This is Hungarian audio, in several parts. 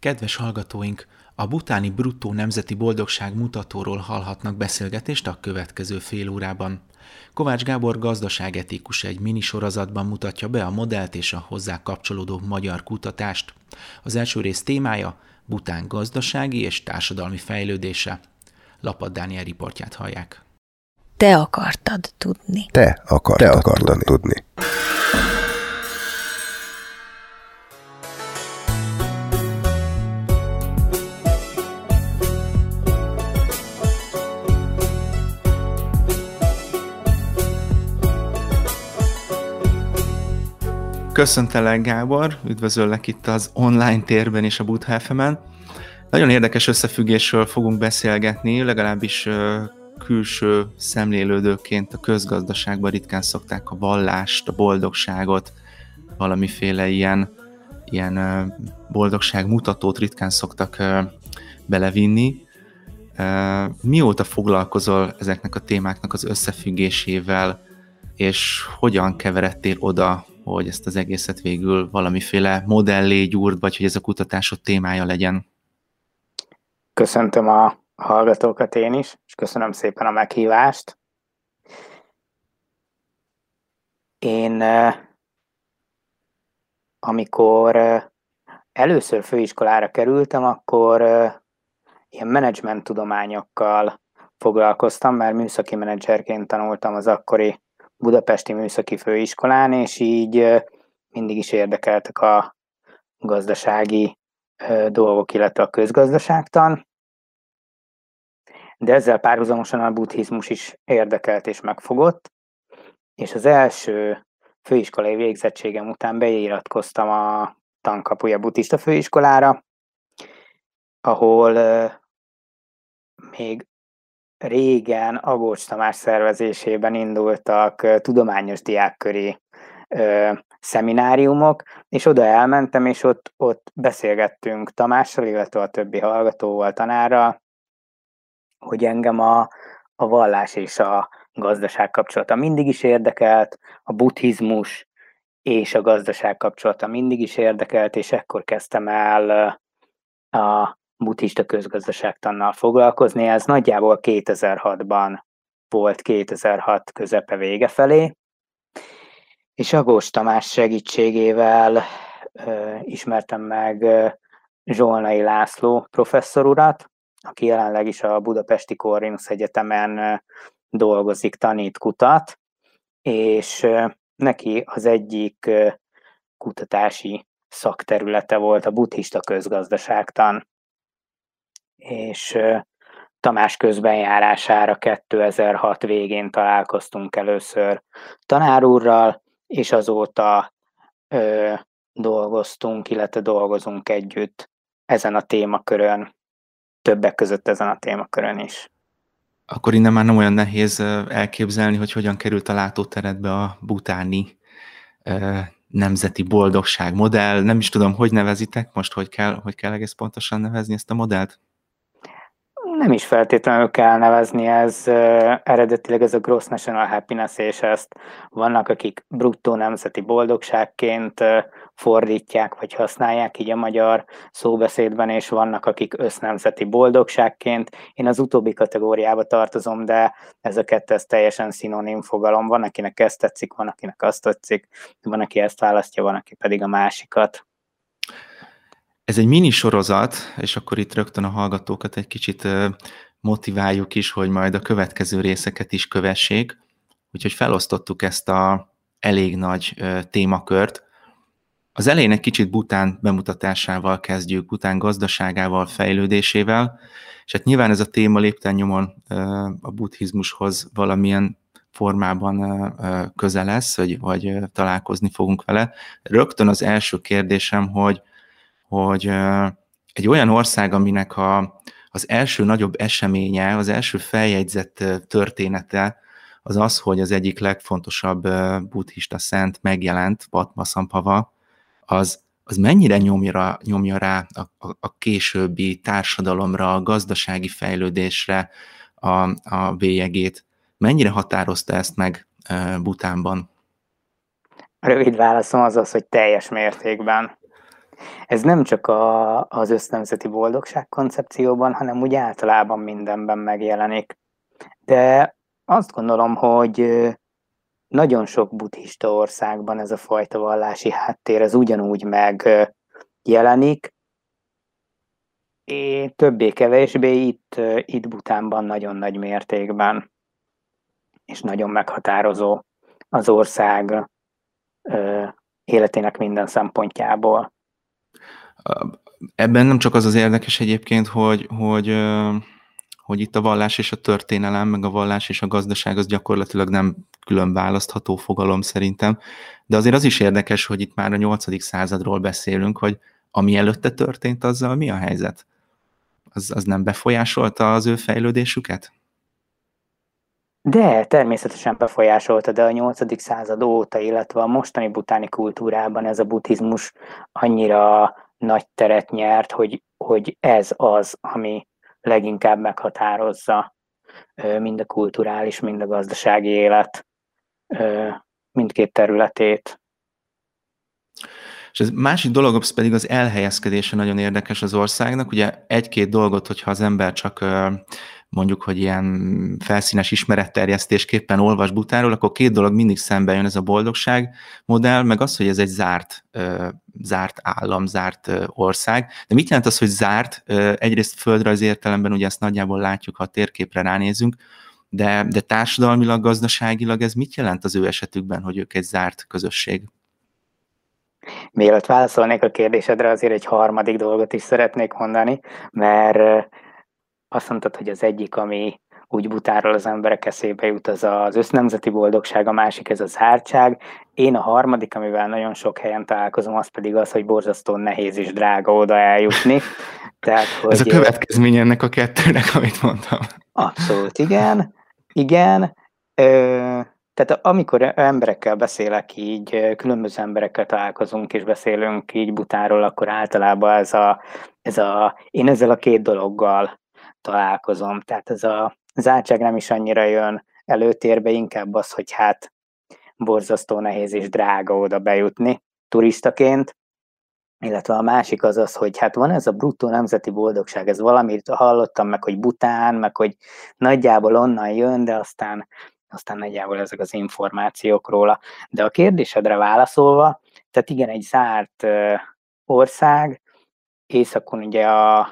Kedves hallgatóink, a butáni bruttó nemzeti boldogság mutatóról hallhatnak beszélgetést a következő fél órában. Kovács Gábor gazdaságetikus egy minisorozatban mutatja be a modellt és a hozzá kapcsolódó magyar kutatást. Az első rész témája Bután gazdasági és társadalmi fejlődése. Lapad Dániel riportját hallják. Te akartad tudni. Te akartad, Te akartad tudni. tudni. Köszöntelek Gábor, üdvözöllek itt az online térben és a Buthelfemen. Nagyon érdekes összefüggésről fogunk beszélgetni, legalábbis külső szemlélődőként a közgazdaságban ritkán szokták a vallást, a boldogságot, valamiféle ilyen, ilyen boldogság mutatót ritkán szoktak belevinni. Mióta foglalkozol ezeknek a témáknak az összefüggésével, és hogyan keveredtél oda hogy ezt az egészet végül valamiféle modellé gyúrt, vagy hogy ez a kutatásod témája legyen. Köszöntöm a hallgatókat én is, és köszönöm szépen a meghívást. Én amikor először főiskolára kerültem, akkor ilyen menedzsment tudományokkal foglalkoztam, mert műszaki menedzserként tanultam az akkori Budapesti Műszaki Főiskolán, és így mindig is érdekeltek a gazdasági dolgok, illetve a közgazdaságtan. De ezzel párhuzamosan a buddhizmus is érdekelt és megfogott, és az első főiskolai végzettségem után beiratkoztam a tankapuja buddhista főiskolára, ahol még régen Agócs Tamás szervezésében indultak tudományos diákköri ö, szemináriumok, és oda elmentem, és ott, ott beszélgettünk Tamással, illetve a többi hallgatóval, tanárral, hogy engem a, a vallás és a gazdaság kapcsolata mindig is érdekelt, a buddhizmus és a gazdaság kapcsolata mindig is érdekelt, és ekkor kezdtem el a buddhista közgazdaságtannal foglalkozni. Ez nagyjából 2006-ban volt 2006 közepe vége felé, és Agós Tamás segítségével ö, ismertem meg ö, Zsolnai László professzor urat, aki jelenleg is a Budapesti Corvinus Egyetemen dolgozik, tanít, kutat, és neki az egyik kutatási szakterülete volt a buddhista közgazdaságtan és Tamás közbenjárására 2006 végén találkoztunk először tanárúrral, és azóta ö, dolgoztunk, illetve dolgozunk együtt ezen a témakörön, többek között ezen a témakörön is. Akkor innen már nem olyan nehéz elképzelni, hogy hogyan került a látóteredbe a butáni nemzeti boldogság modell. Nem is tudom, hogy nevezitek most, hogy kell, hogy kell egész pontosan nevezni ezt a modellt? Nem is feltétlenül kell nevezni, ez eredetileg ez a Gross National Happiness, és ezt vannak, akik bruttó nemzeti boldogságként fordítják, vagy használják így a magyar szóbeszédben, és vannak, akik össznemzeti boldogságként. Én az utóbbi kategóriába tartozom, de ez a kettő ez teljesen szinonim fogalom. Van, akinek ezt tetszik, van, akinek azt tetszik, van, aki ezt választja, van, aki pedig a másikat. Ez egy mini sorozat, és akkor itt rögtön a hallgatókat egy kicsit motiváljuk is, hogy majd a következő részeket is kövessék. Úgyhogy felosztottuk ezt a elég nagy témakört. Az elején egy kicsit Bután bemutatásával kezdjük, Bután gazdaságával, fejlődésével, és hát nyilván ez a téma lépten nyomon a buddhizmushoz valamilyen formában közel lesz, vagy, vagy találkozni fogunk vele. Rögtön az első kérdésem, hogy hogy egy olyan ország, aminek a, az első nagyobb eseménye, az első feljegyzett története az az, hogy az egyik legfontosabb buddhista szent megjelent, Padma az, az mennyire nyomja, nyomja rá a, a, a későbbi társadalomra, a gazdasági fejlődésre a, a bélyegét. Mennyire határozta ezt meg Butánban? A rövid válaszom az az, hogy teljes mértékben. Ez nem csak a, az össznemzeti boldogság koncepcióban, hanem úgy általában mindenben megjelenik. De azt gondolom, hogy nagyon sok buddhista országban ez a fajta vallási háttér, ez ugyanúgy megjelenik, és többé-kevésbé itt, itt Butánban nagyon nagy mértékben, és nagyon meghatározó az ország életének minden szempontjából. Ebben nem csak az az érdekes egyébként, hogy, hogy, hogy itt a vallás és a történelem, meg a vallás és a gazdaság az gyakorlatilag nem külön választható fogalom szerintem, de azért az is érdekes, hogy itt már a 8. századról beszélünk, hogy ami előtte történt, azzal mi a helyzet? Az, az nem befolyásolta az ő fejlődésüket? De természetesen befolyásolta, de a 8. század óta, illetve a mostani butáni kultúrában ez a buddhizmus annyira nagy teret nyert, hogy, hogy ez az, ami leginkább meghatározza mind a kulturális, mind a gazdasági élet mindkét területét. És ez másik dolog, az pedig az elhelyezkedése nagyon érdekes az országnak. Ugye egy-két dolgot, hogyha az ember csak mondjuk, hogy ilyen felszínes ismeretterjesztésképpen olvas Butáról, akkor két dolog mindig szembe jön ez a boldogság modell, meg az, hogy ez egy zárt, zárt állam, zárt ország. De mit jelent az, hogy zárt? Egyrészt földrajz értelemben, ugye ezt nagyjából látjuk, ha a térképre ránézünk, de, de társadalmilag, gazdaságilag ez mit jelent az ő esetükben, hogy ők egy zárt közösség? Mielőtt válaszolnék a kérdésedre, azért egy harmadik dolgot is szeretnék mondani, mert azt mondtad, hogy az egyik, ami úgy butáról az emberek eszébe jut, az az össznemzeti boldogság, a másik ez a zártság. Én a harmadik, amivel nagyon sok helyen találkozom, az pedig az, hogy borzasztó nehéz és drága oda eljutni. Tehát, hogy... Ez a következmény ennek a kettőnek, amit mondtam. Abszolút, igen. Igen. Ö, tehát amikor emberekkel beszélek így, különböző emberekkel találkozunk és beszélünk így butáról, akkor általában ez a, ez a, én ezzel a két dologgal találkozom. Tehát ez a zártság nem is annyira jön előtérbe, inkább az, hogy hát borzasztó nehéz és drága oda bejutni turistaként, illetve a másik az az, hogy hát van ez a bruttó nemzeti boldogság, ez valamit hallottam meg, hogy Bután, meg hogy nagyjából onnan jön, de aztán, aztán nagyjából ezek az információk róla. De a kérdésedre válaszolva, tehát igen, egy zárt ország, északon ugye a,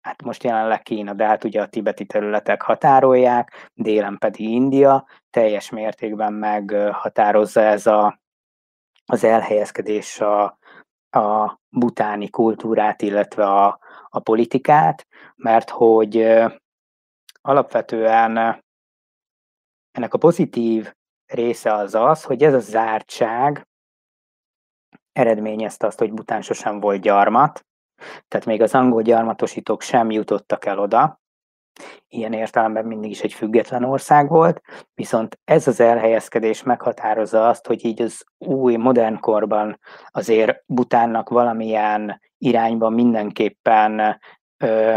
hát most jelenleg Kína, de hát ugye a tibeti területek határolják, délen pedig India, teljes mértékben meghatározza ez a, az elhelyezkedés a, a butáni kultúrát, illetve a, a politikát, mert hogy alapvetően ennek a pozitív része az az, hogy ez a zártság eredményezte azt, hogy Bután sosem volt gyarmat, tehát még az angol gyarmatosítók sem jutottak el oda, ilyen értelemben mindig is egy független ország volt, viszont ez az elhelyezkedés meghatározza azt, hogy így az új, modern korban azért Butánnak valamilyen irányban mindenképpen ö,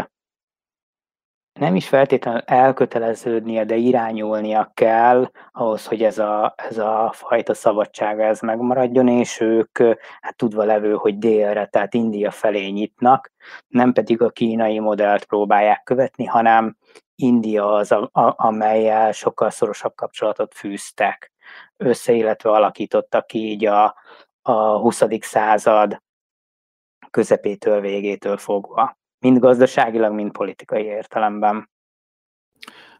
nem is feltétlenül elköteleződnie, de irányulnia kell ahhoz, hogy ez a, ez a fajta szabadsága ez megmaradjon, és ők hát tudva levő, hogy délre, tehát India felé nyitnak, nem pedig a kínai modellt próbálják követni, hanem India az, a, a, amelyel sokkal szorosabb kapcsolatot fűztek össze, illetve alakítottak ki így a, a 20. század közepétől, végétől fogva mind gazdaságilag, mind politikai értelemben.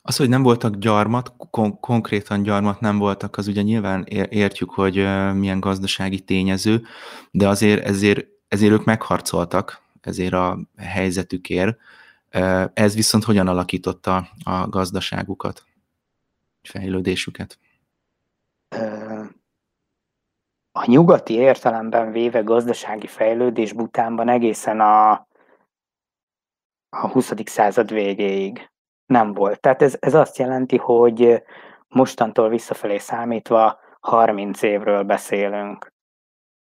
Az, hogy nem voltak gyarmat, kon- konkrétan gyarmat nem voltak, az ugye nyilván értjük, hogy milyen gazdasági tényező, de azért ezért, ezért ők megharcoltak ezért a helyzetükért. Ez viszont hogyan alakította a gazdaságukat, fejlődésüket? A nyugati értelemben véve gazdasági fejlődés Butánban egészen a a 20. század végéig nem volt. Tehát ez, ez azt jelenti, hogy mostantól visszafelé számítva 30 évről beszélünk,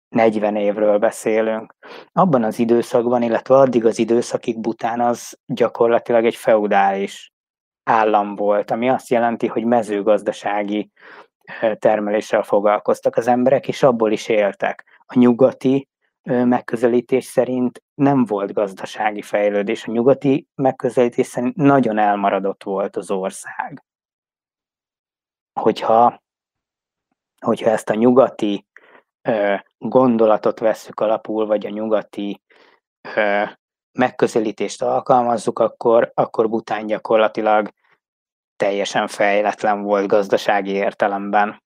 40 évről beszélünk. Abban az időszakban, illetve addig az időszakig Bután az gyakorlatilag egy feudális állam volt, ami azt jelenti, hogy mezőgazdasági termeléssel foglalkoztak az emberek, és abból is éltek. A nyugati megközelítés szerint nem volt gazdasági fejlődés. A nyugati megközelítés szerint nagyon elmaradott volt az ország. Hogyha, hogyha ezt a nyugati gondolatot vesszük alapul, vagy a nyugati megközelítést alkalmazzuk, akkor, akkor Bután gyakorlatilag teljesen fejletlen volt gazdasági értelemben.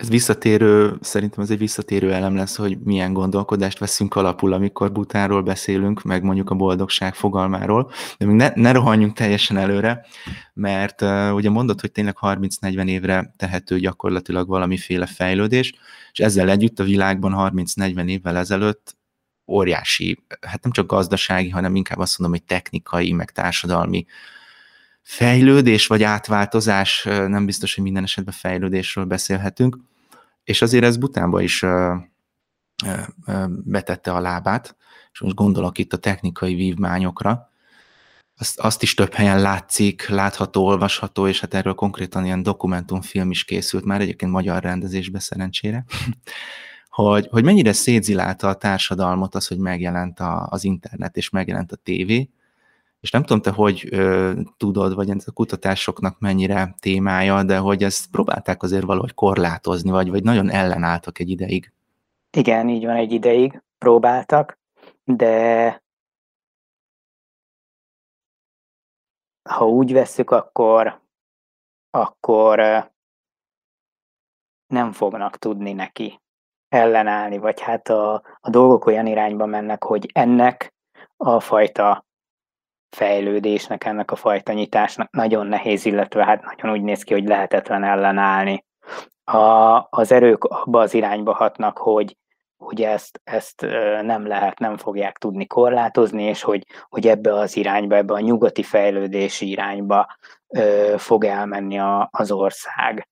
Ez visszatérő, szerintem ez egy visszatérő elem lesz, hogy milyen gondolkodást veszünk alapul, amikor Butánról beszélünk, meg mondjuk a boldogság fogalmáról, de még ne, ne rohanjunk teljesen előre, mert uh, ugye mondod, hogy tényleg 30-40 évre tehető gyakorlatilag valamiféle fejlődés, és ezzel együtt a világban 30-40 évvel ezelőtt óriási, hát nem csak gazdasági, hanem inkább azt mondom, hogy technikai, meg társadalmi fejlődés vagy átváltozás, nem biztos, hogy minden esetben fejlődésről beszélhetünk, és azért ez Butánba is betette a lábát, és most gondolok itt a technikai vívmányokra, azt, azt is több helyen látszik, látható, olvasható, és hát erről konkrétan ilyen dokumentumfilm is készült, már egyébként magyar rendezésbe szerencsére, hogy, hogy mennyire szétzilálta a társadalmat az, hogy megjelent a, az internet, és megjelent a tévé, és nem tudom te, hogy ö, tudod, vagy a kutatásoknak mennyire témája, de hogy ezt próbálták azért valahogy korlátozni, vagy, vagy nagyon ellenálltak egy ideig. Igen, így van, egy ideig próbáltak, de ha úgy vesszük, akkor, akkor nem fognak tudni neki ellenállni, vagy hát a, a dolgok olyan irányba mennek, hogy ennek a fajta fejlődésnek, ennek a fajta nyitásnak nagyon nehéz, illetve hát nagyon úgy néz ki, hogy lehetetlen ellenállni. A, az erők abba az irányba hatnak, hogy, hogy ezt, ezt nem lehet, nem fogják tudni korlátozni, és hogy, hogy ebbe az irányba, ebbe a nyugati fejlődési irányba ö, fog elmenni a, az ország.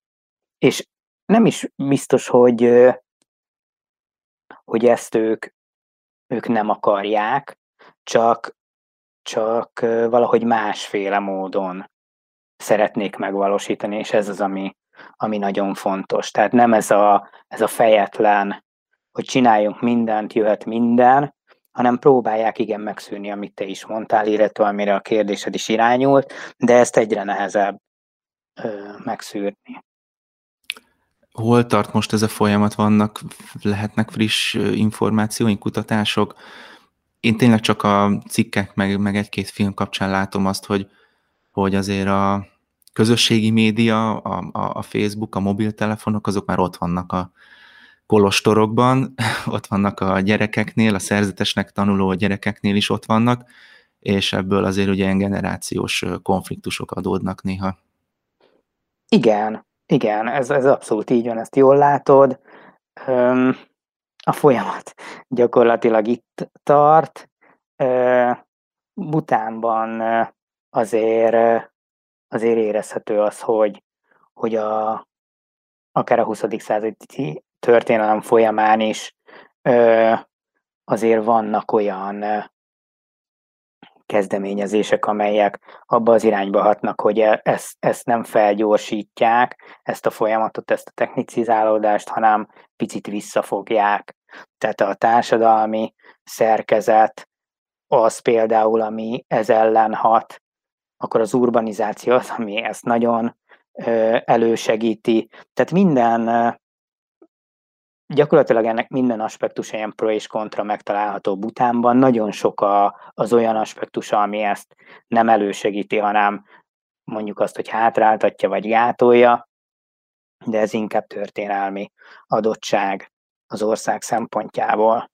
És nem is biztos, hogy, hogy ezt ők, ők nem akarják, csak, csak valahogy másféle módon szeretnék megvalósítani, és ez az, ami, ami nagyon fontos. Tehát nem ez a, ez a fejetlen, hogy csináljunk mindent, jöhet minden, hanem próbálják igen megszűrni, amit te is mondtál, illetve amire a kérdésed is irányult, de ezt egyre nehezebb ö, megszűrni. Hol tart most ez a folyamat? Vannak, lehetnek friss információink, kutatások? Én tényleg csak a cikkek, meg, meg egy-két film kapcsán látom azt, hogy, hogy azért a közösségi média, a, a, a Facebook, a mobiltelefonok, azok már ott vannak a kolostorokban, ott vannak a gyerekeknél, a szerzetesnek tanuló gyerekeknél is ott vannak, és ebből azért ugye generációs konfliktusok adódnak néha. Igen, igen, ez, ez abszolút így van, ezt jól látod a folyamat gyakorlatilag itt tart. Butánban azért, azért érezhető az, hogy, hogy a, akár a 20. századi történelem folyamán is azért vannak olyan kezdeményezések, amelyek abba az irányba hatnak, hogy e, ezt, ezt nem felgyorsítják, ezt a folyamatot, ezt a technicizálódást, hanem picit visszafogják. Tehát a társadalmi szerkezet az például, ami ez ellen hat, akkor az urbanizáció az, ami ezt nagyon elősegíti. Tehát minden gyakorlatilag ennek minden aspektusa ilyen pro és kontra megtalálható Butánban. Nagyon sok a, az olyan aspektusa, ami ezt nem elősegíti, hanem mondjuk azt, hogy hátráltatja vagy gátolja, de ez inkább történelmi adottság az ország szempontjából.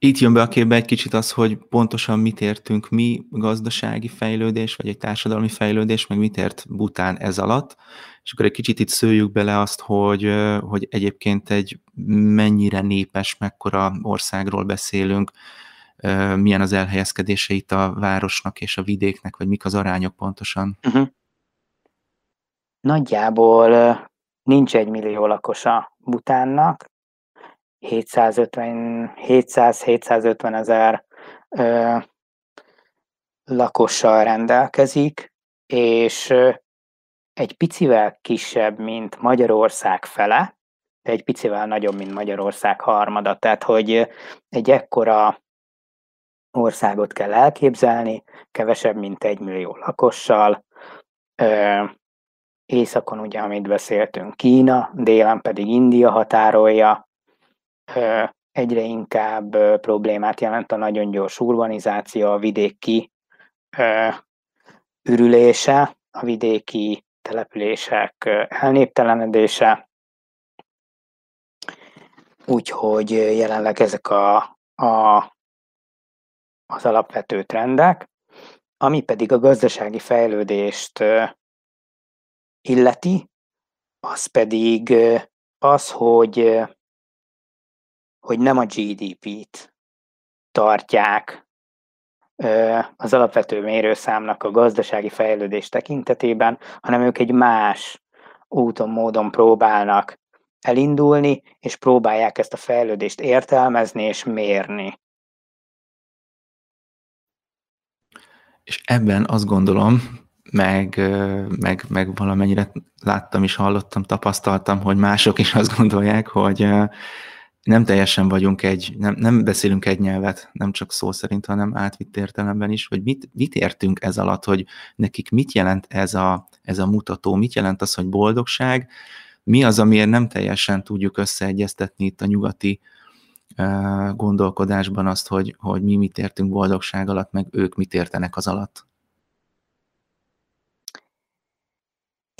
Itt jön be a képbe egy kicsit az, hogy pontosan mit értünk mi gazdasági fejlődés, vagy egy társadalmi fejlődés, meg mit ért Bután ez alatt, és akkor egy kicsit itt szőjük bele azt, hogy, hogy egyébként egy mennyire népes, mekkora országról beszélünk, milyen az elhelyezkedése itt a városnak és a vidéknek, vagy mik az arányok pontosan? Uh-huh. Nagyjából nincs egy millió lakosa Butánnak, 750-750 ezer lakossal rendelkezik, és egy picivel kisebb, mint Magyarország fele, de egy picivel nagyobb, mint Magyarország harmada. Tehát, hogy egy ekkora országot kell elképzelni, kevesebb, mint egy millió lakossal, északon ugye, amit beszéltünk, Kína, délen pedig India határolja, egyre inkább problémát jelent a nagyon gyors urbanizáció, a vidéki ürülése, a vidéki települések elnéptelenedése, úgyhogy jelenleg ezek a, a, az alapvető trendek, ami pedig a gazdasági fejlődést illeti, az pedig az, hogy, hogy nem a GDP-t tartják az alapvető mérőszámnak a gazdasági fejlődés tekintetében, hanem ők egy más úton, módon próbálnak elindulni, és próbálják ezt a fejlődést értelmezni és mérni. És ebben azt gondolom, meg, meg, meg valamennyire láttam és hallottam, tapasztaltam, hogy mások is azt gondolják, hogy nem teljesen vagyunk egy, nem, nem beszélünk egy nyelvet, nem csak szó szerint, hanem átvitt értelemben is, hogy mit, mit értünk ez alatt, hogy nekik mit jelent ez a, ez a mutató, mit jelent az, hogy boldogság, mi az, amiért nem teljesen tudjuk összeegyeztetni itt a nyugati gondolkodásban azt, hogy, hogy mi mit értünk boldogság alatt, meg ők mit értenek az alatt.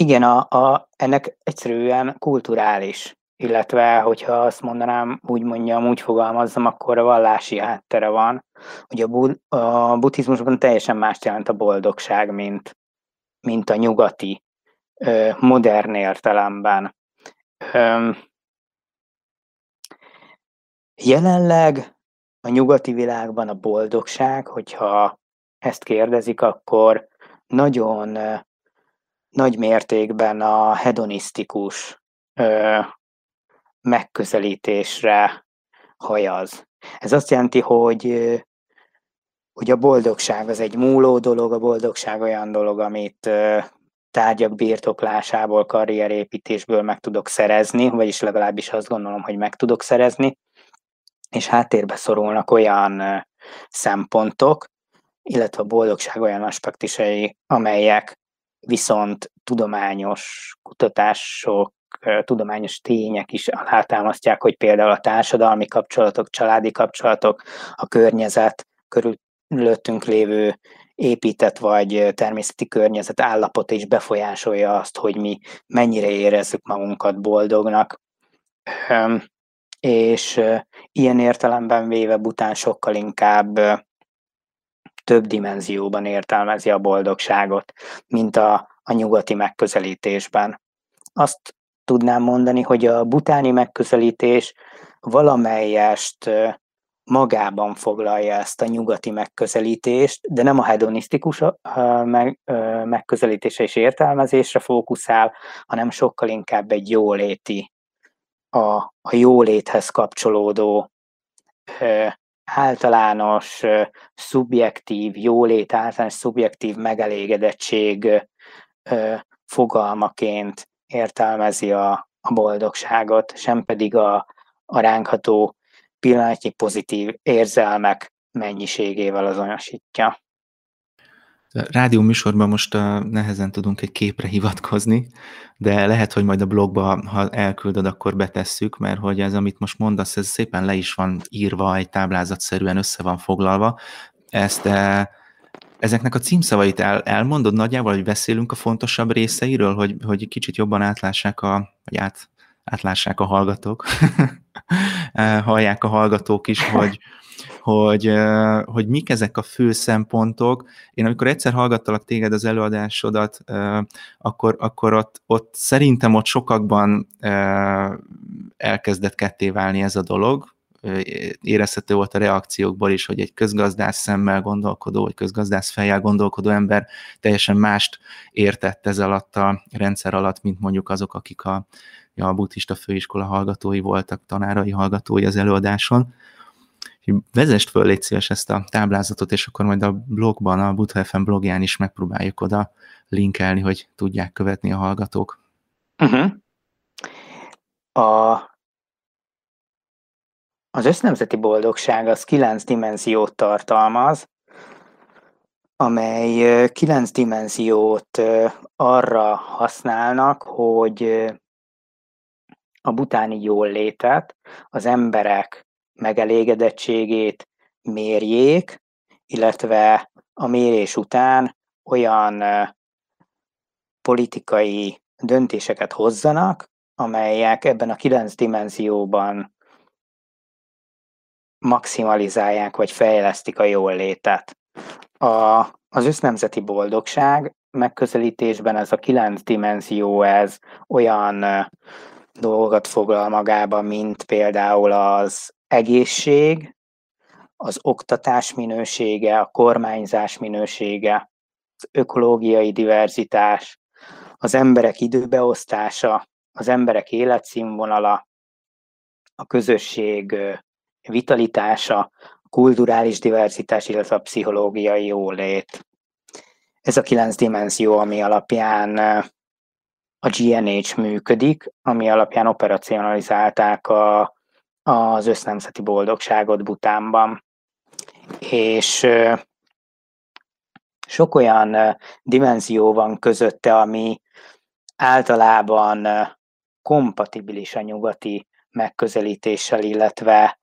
Igen, a, a, ennek egyszerűen kulturális, illetve hogyha azt mondanám, úgy mondjam, úgy fogalmazzam, akkor a vallási háttere van. Ugye a, bud, a buddhizmusban teljesen más jelent a boldogság, mint, mint a nyugati, modern értelemben. Jelenleg a nyugati világban a boldogság, hogyha ezt kérdezik, akkor nagyon nagy mértékben a hedonisztikus ö, megközelítésre hajaz. Ez azt jelenti, hogy, hogy a boldogság az egy múló dolog, a boldogság olyan dolog, amit tárgyak birtoklásából, karrierépítésből meg tudok szerezni, vagyis legalábbis azt gondolom, hogy meg tudok szerezni, és háttérbe szorulnak olyan szempontok, illetve a boldogság olyan aspektusai, amelyek viszont tudományos kutatások, tudományos tények is alátámasztják, hogy például a társadalmi kapcsolatok, családi kapcsolatok, a környezet, körülöttünk lévő épített vagy természeti környezet állapot is befolyásolja azt, hogy mi mennyire érezzük magunkat boldognak. És ilyen értelemben véve Bután sokkal inkább több dimenzióban értelmezi a boldogságot, mint a, a nyugati megközelítésben. Azt tudnám mondani, hogy a butáni megközelítés valamelyest magában foglalja ezt a nyugati megközelítést, de nem a hedonisztikus meg, megközelítése és értelmezésre fókuszál, hanem sokkal inkább egy jóléti, a, a jóléthez kapcsolódó általános szubjektív jólét, általános szubjektív megelégedettség fogalmaként értelmezi a, a boldogságot, sem pedig a, a ránkható pillanatnyi pozitív érzelmek mennyiségével azonosítja. Rádió műsorban most uh, nehezen tudunk egy képre hivatkozni, de lehet, hogy majd a blogba, ha elküldöd, akkor betesszük, mert hogy ez, amit most mondasz, ez szépen le is van írva, egy táblázatszerűen össze van foglalva. Ezt uh, ezeknek a címszavait el, elmondod nagyjából, hogy beszélünk a fontosabb részeiről, hogy, hogy kicsit jobban átlássák a, vagy át, átlássák a hallgatók, hallják a hallgatók is, hogy, hogy, hogy mik ezek a fő szempontok. Én amikor egyszer hallgattalak téged az előadásodat, akkor, akkor ott, ott szerintem ott sokakban elkezdett ketté válni ez a dolog, érezhető volt a reakciókból is, hogy egy közgazdász szemmel gondolkodó, vagy közgazdász fejjel gondolkodó ember teljesen mást értett ez alatt a rendszer alatt, mint mondjuk azok, akik a, a buddhista főiskola hallgatói voltak, tanárai hallgatói az előadáson. Vezest föl, légy szíves ezt a táblázatot, és akkor majd a blogban, a Buddha FM blogján is megpróbáljuk oda linkelni, hogy tudják követni a hallgatók. Uh-huh. A az össznemzeti boldogság az kilenc dimenziót tartalmaz, amely kilenc dimenziót arra használnak, hogy a butáni jól létet, az emberek megelégedettségét mérjék, illetve a mérés után olyan politikai döntéseket hozzanak, amelyek ebben a kilenc dimenzióban maximalizálják vagy fejlesztik a jól létet. A, az össznemzeti boldogság megközelítésben ez a kilenc dimenzió, ez olyan dolgokat foglal magába, mint például az egészség, az oktatás minősége, a kormányzás minősége, az ökológiai diverzitás, az emberek időbeosztása, az emberek életszínvonala, a közösség vitalitása, a kulturális diverzitás, illetve a pszichológiai jólét. Ez a kilenc dimenzió, ami alapján a GNH működik, ami alapján operacionalizálták a, az össznemzeti boldogságot Butánban. És sok olyan dimenzió van közötte, ami általában kompatibilis a nyugati megközelítéssel, illetve,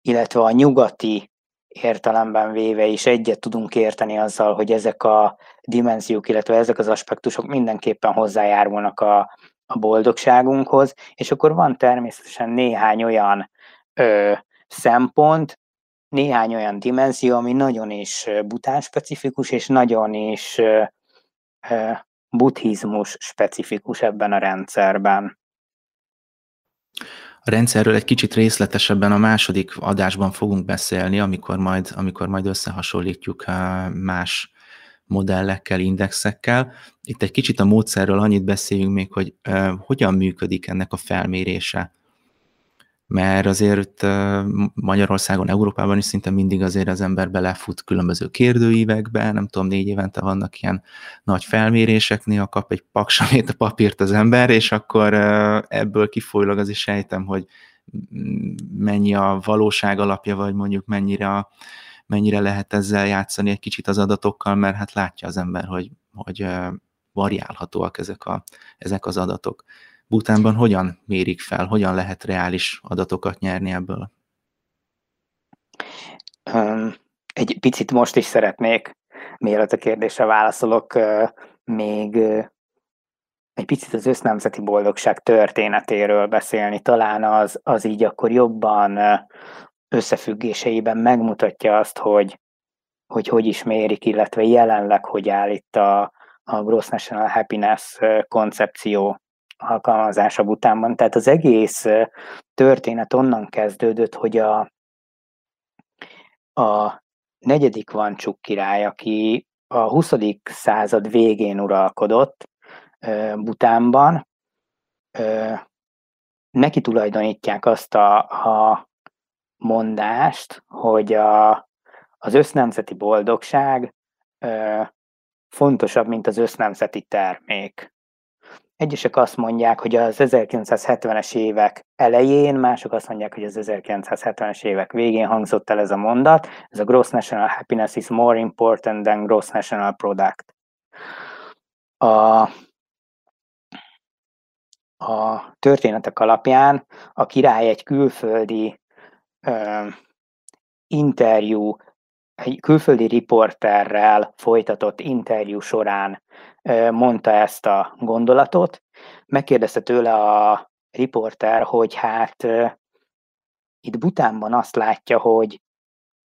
illetve a nyugati értelemben véve is egyet tudunk érteni azzal, hogy ezek a dimenziók, illetve ezek az aspektusok mindenképpen hozzájárulnak a, a boldogságunkhoz, és akkor van természetesen néhány olyan ö, szempont, néhány olyan dimenzió, ami nagyon is bután specifikus, és nagyon is ö, buddhizmus specifikus ebben a rendszerben. A rendszerről egy kicsit részletesebben a második adásban fogunk beszélni, amikor majd, amikor majd összehasonlítjuk más modellekkel, indexekkel. Itt egy kicsit a módszerről annyit beszéljünk még, hogy hogyan működik ennek a felmérése mert azért Magyarországon, Európában is szinte mindig azért az ember belefut különböző kérdőívekbe, nem tudom, négy évente vannak ilyen nagy felmérések, néha kap egy paksamét a papírt az ember, és akkor ebből kifolyólag az is sejtem, hogy mennyi a valóság alapja, vagy mondjuk mennyire, mennyire lehet ezzel játszani egy kicsit az adatokkal, mert hát látja az ember, hogy, hogy variálhatóak ezek, a, ezek az adatok. Butánban hogyan mérik fel, hogyan lehet reális adatokat nyerni ebből? Egy picit most is szeretnék, mielőtt a kérdésre válaszolok, még egy picit az össznemzeti boldogság történetéről beszélni. Talán az, az így akkor jobban összefüggéseiben megmutatja azt, hogy hogy, hogy is mérik, illetve jelenleg hogy áll itt a, a Gross National Happiness koncepció alkalmazása utánban. Tehát az egész történet onnan kezdődött, hogy a, a negyedik Vancsuk király, aki a 20. század végén uralkodott Butánban, neki tulajdonítják azt a, a mondást, hogy a, az össznemzeti boldogság fontosabb, mint az össznemzeti termék. Egyesek azt mondják, hogy az 1970-es évek elején, mások azt mondják, hogy az 1970-es évek végén hangzott el ez a mondat. Ez a Gross National Happiness is more important than Gross National Product. A, a történetek alapján a király egy külföldi ö, interjú, egy külföldi riporterrel folytatott interjú során mondta ezt a gondolatot. Megkérdezte tőle a riporter, hogy hát itt Butánban azt látja, hogy,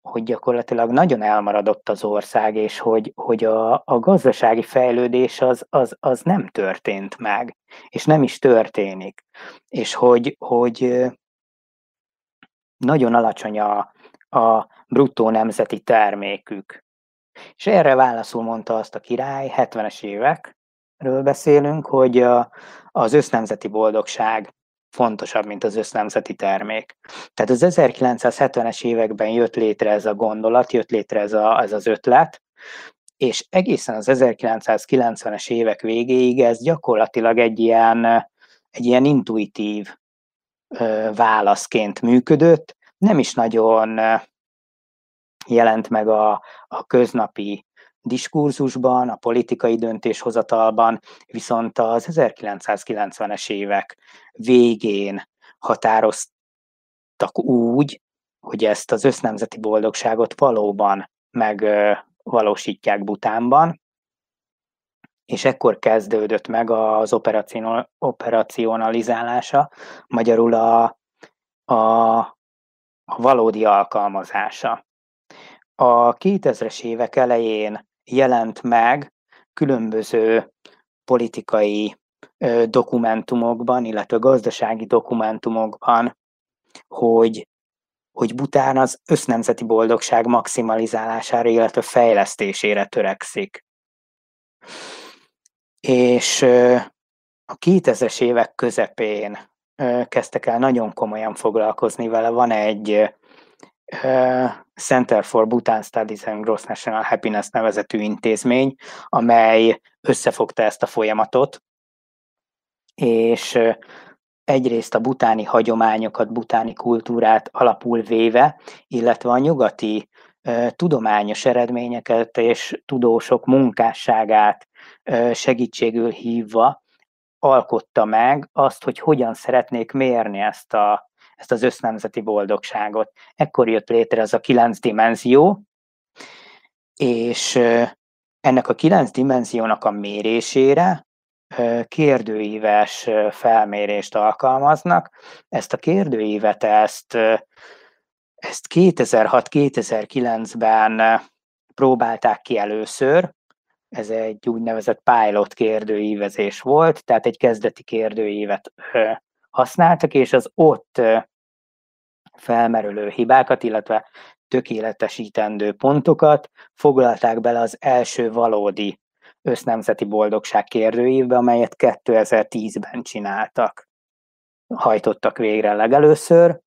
hogy gyakorlatilag nagyon elmaradott az ország, és hogy, hogy a, a gazdasági fejlődés az, az, az nem történt meg, és nem is történik. És hogy, hogy nagyon alacsony a, a bruttó nemzeti termékük. És erre válaszul mondta azt a király, 70-es évekről beszélünk, hogy a, az össznemzeti boldogság fontosabb, mint az össznemzeti termék. Tehát az 1970-es években jött létre ez a gondolat, jött létre ez, a, ez az ötlet, és egészen az 1990-es évek végéig ez gyakorlatilag egy ilyen, egy ilyen intuitív válaszként működött, nem is nagyon jelent meg a, a köznapi diskurzusban, a politikai döntéshozatalban, viszont az 1990-es évek végén határoztak úgy, hogy ezt az össznemzeti boldogságot valóban megvalósítják Butánban, és ekkor kezdődött meg az operacionalizálása, magyarul a, a, a valódi alkalmazása. A 2000-es évek elején jelent meg különböző politikai dokumentumokban, illetve gazdasági dokumentumokban, hogy, hogy Bután az össznemzeti boldogság maximalizálására, illetve fejlesztésére törekszik. És a 2000-es évek közepén kezdtek el nagyon komolyan foglalkozni vele. Van egy Center for Bhutan Studies and Gross National Happiness nevezetű intézmény, amely összefogta ezt a folyamatot, és egyrészt a butáni hagyományokat, butáni kultúrát alapul véve, illetve a nyugati tudományos eredményeket és tudósok munkásságát segítségül hívva alkotta meg azt, hogy hogyan szeretnék mérni ezt, a, ezt az össznemzeti boldogságot. Ekkor jött létre ez a kilenc dimenzió, és ennek a kilenc dimenziónak a mérésére kérdőíves felmérést alkalmaznak. Ezt a kérdőívet ezt, ezt 2006-2009-ben próbálták ki először, ez egy úgynevezett pilot kérdőívezés volt, tehát egy kezdeti kérdőívet használtak, és az ott felmerülő hibákat, illetve tökéletesítendő pontokat foglalták bele az első valódi össznemzeti boldogság kérdőívbe, amelyet 2010-ben csináltak, hajtottak végre legelőször.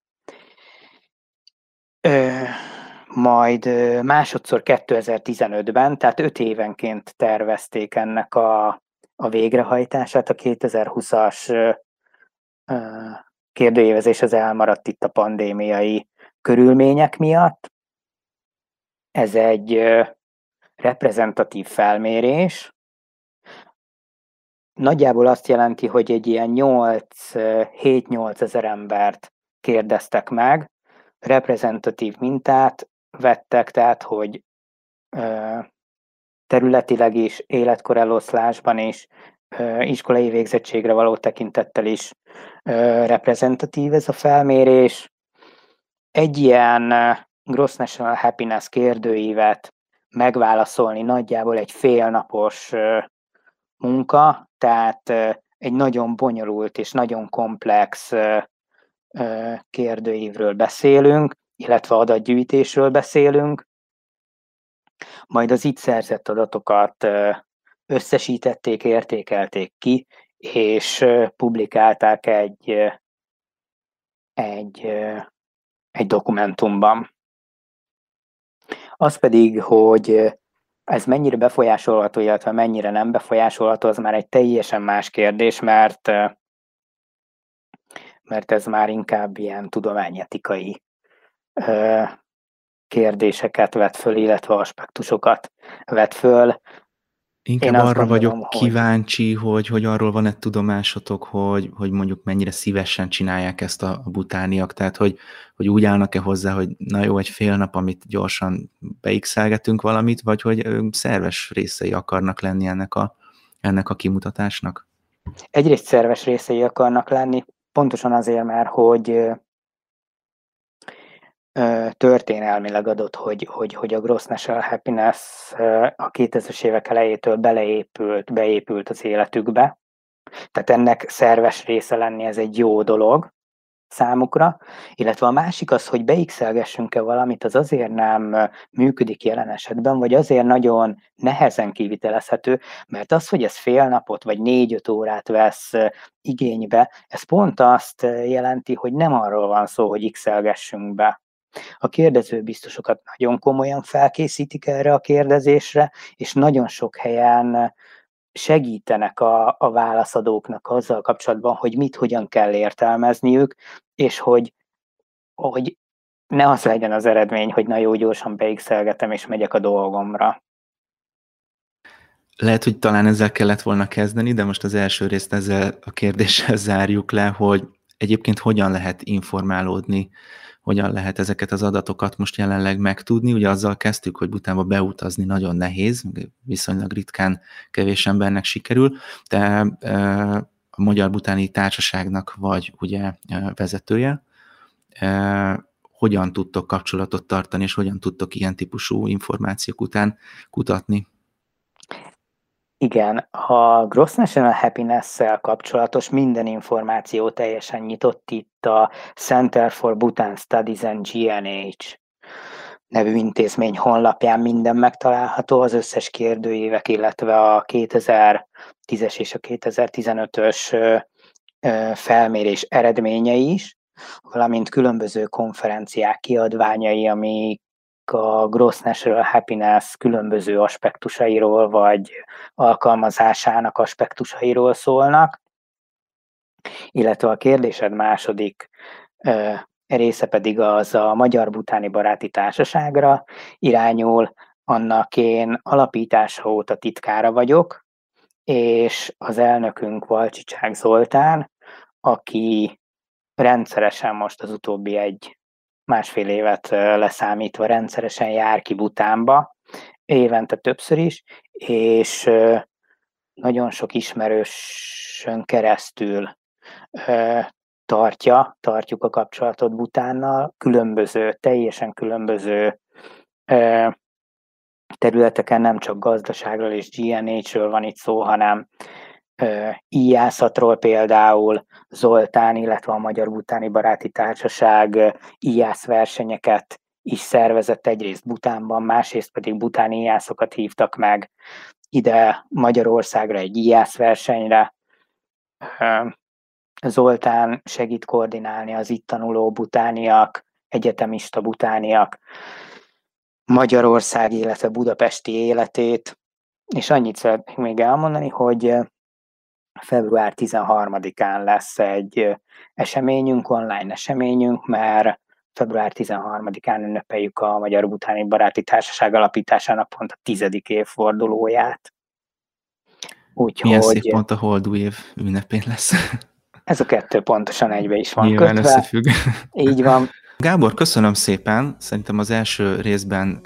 Majd másodszor 2015-ben, tehát öt évenként tervezték ennek a, a végrehajtását, a 2020-as kérdőjévezés az elmaradt itt a pandémiai körülmények miatt. Ez egy reprezentatív felmérés. Nagyjából azt jelenti, hogy egy ilyen 8-7-8 ezer embert kérdeztek meg, reprezentatív mintát vettek, tehát hogy területileg is, életkoreloszlásban is, iskolai végzettségre való tekintettel is reprezentatív ez a felmérés. Egy ilyen Gross National Happiness kérdőívet megválaszolni nagyjából egy félnapos munka, tehát egy nagyon bonyolult és nagyon komplex kérdőívről beszélünk, illetve adatgyűjtésről beszélünk, majd az itt szerzett adatokat összesítették, értékelték ki, és publikálták egy, egy, egy dokumentumban. Az pedig, hogy ez mennyire befolyásolható, illetve mennyire nem befolyásolható, az már egy teljesen más kérdés, mert, mert ez már inkább ilyen tudományetikai kérdéseket vet föl, illetve aspektusokat vet föl. Inkább Én arra vagyok hogy... kíváncsi, hogy, hogy arról van-e tudomásotok, hogy, hogy mondjuk mennyire szívesen csinálják ezt a, a butániak, tehát hogy, hogy úgy állnak-e hozzá, hogy na jó, egy fél nap, amit gyorsan beixelgetünk valamit, vagy hogy szerves részei akarnak lenni ennek a, ennek a kimutatásnak? Egyrészt szerves részei akarnak lenni, pontosan azért, mert hogy történelmileg adott, hogy, hogy, hogy a Gross National Happiness a 2000-es évek elejétől beleépült, beépült az életükbe. Tehát ennek szerves része lenni ez egy jó dolog számukra, illetve a másik az, hogy beixelgessünk-e valamit, az azért nem működik jelen esetben, vagy azért nagyon nehezen kivitelezhető, mert az, hogy ez fél napot vagy négy-öt órát vesz igénybe, ez pont azt jelenti, hogy nem arról van szó, hogy x be, a kérdező biztosokat nagyon komolyan felkészítik erre a kérdezésre, és nagyon sok helyen segítenek a, a válaszadóknak azzal kapcsolatban, hogy mit, hogyan kell értelmezniük, és hogy, hogy ne az legyen az eredmény, hogy na jó, gyorsan beixelgetem, és megyek a dolgomra. Lehet, hogy talán ezzel kellett volna kezdeni, de most az első részt ezzel a kérdéssel zárjuk le, hogy egyébként hogyan lehet informálódni, hogyan lehet ezeket az adatokat most jelenleg megtudni. Ugye azzal kezdtük, hogy Butánba beutazni nagyon nehéz, viszonylag ritkán kevés embernek sikerül, de a Magyar Butáni Társaságnak vagy ugye vezetője, hogyan tudtok kapcsolatot tartani, és hogyan tudtok ilyen típusú információk után kutatni? Igen, a Gross National Happiness-szel kapcsolatos minden információ teljesen nyitott itt a Center for Bhutan Studies and GNH nevű intézmény honlapján minden megtalálható, az összes kérdőívek, illetve a 2010-es és a 2015-ös felmérés eredményei is, valamint különböző konferenciák kiadványai, amik a Gross Natural Happiness különböző aspektusairól, vagy alkalmazásának aspektusairól szólnak, illetve a kérdésed második része pedig az a Magyar Butáni Baráti Társaságra irányul, annak én alapítása óta titkára vagyok, és az elnökünk Valcsicsák Zoltán, aki rendszeresen most az utóbbi egy másfél évet leszámítva rendszeresen jár ki Butánba, évente többször is, és nagyon sok ismerősön keresztül tartja, tartjuk a kapcsolatot Butánnal, különböző, teljesen különböző területeken, nem csak gazdaságról és GNH-ről van itt szó, hanem íjászatról például Zoltán, illetve a Magyar Butáni Baráti Társaság íjász versenyeket is szervezett egyrészt Butánban, másrészt pedig butáni íjászokat hívtak meg ide Magyarországra egy íjász versenyre. Zoltán segít koordinálni az itt tanuló butániak, egyetemista butániak Magyarország, illetve budapesti életét, és annyit szeretnék még elmondani, hogy február 13-án lesz egy eseményünk, online eseményünk, mert február 13-án ünnepeljük a Magyar Butáni Baráti Társaság alapításának pont a tizedik évfordulóját. Úgyhogy... Milyen szép pont a holdú év ünnepén lesz. Ez a kettő pontosan egybe is van Nyilván kötve. összefügg. Így van. Gábor, köszönöm szépen. Szerintem az első részben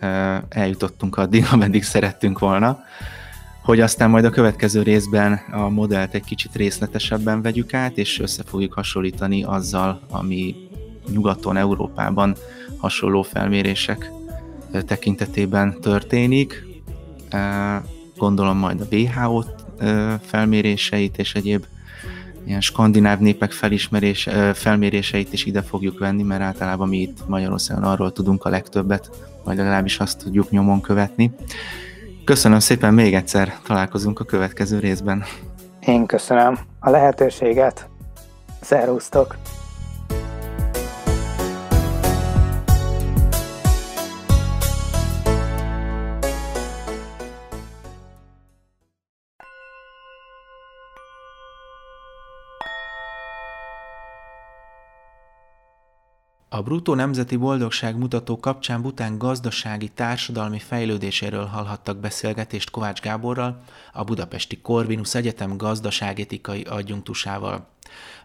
eljutottunk addig, ameddig szerettünk volna hogy aztán majd a következő részben a modellt egy kicsit részletesebben vegyük át, és össze fogjuk hasonlítani azzal, ami nyugaton, Európában hasonló felmérések tekintetében történik. Gondolom majd a WHO felméréseit és egyéb ilyen skandináv népek felismerés, felméréseit is ide fogjuk venni, mert általában mi itt Magyarországon arról tudunk a legtöbbet, vagy legalábbis azt tudjuk nyomon követni. Köszönöm szépen még egyszer, találkozunk a következő részben. Én köszönöm a lehetőséget. Szerusztok! A bruttó nemzeti boldogság mutató kapcsán Bután gazdasági, társadalmi fejlődéséről hallhattak beszélgetést Kovács Gáborral, a Budapesti Corvinus Egyetem gazdaságetikai adjunktusával.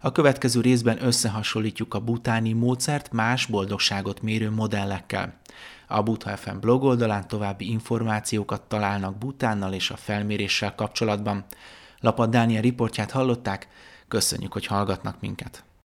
A következő részben összehasonlítjuk a butáni módszert más boldogságot mérő modellekkel. A Butha FM blog oldalán további információkat találnak Butánnal és a felméréssel kapcsolatban. Lapad Dániel riportját hallották, köszönjük, hogy hallgatnak minket!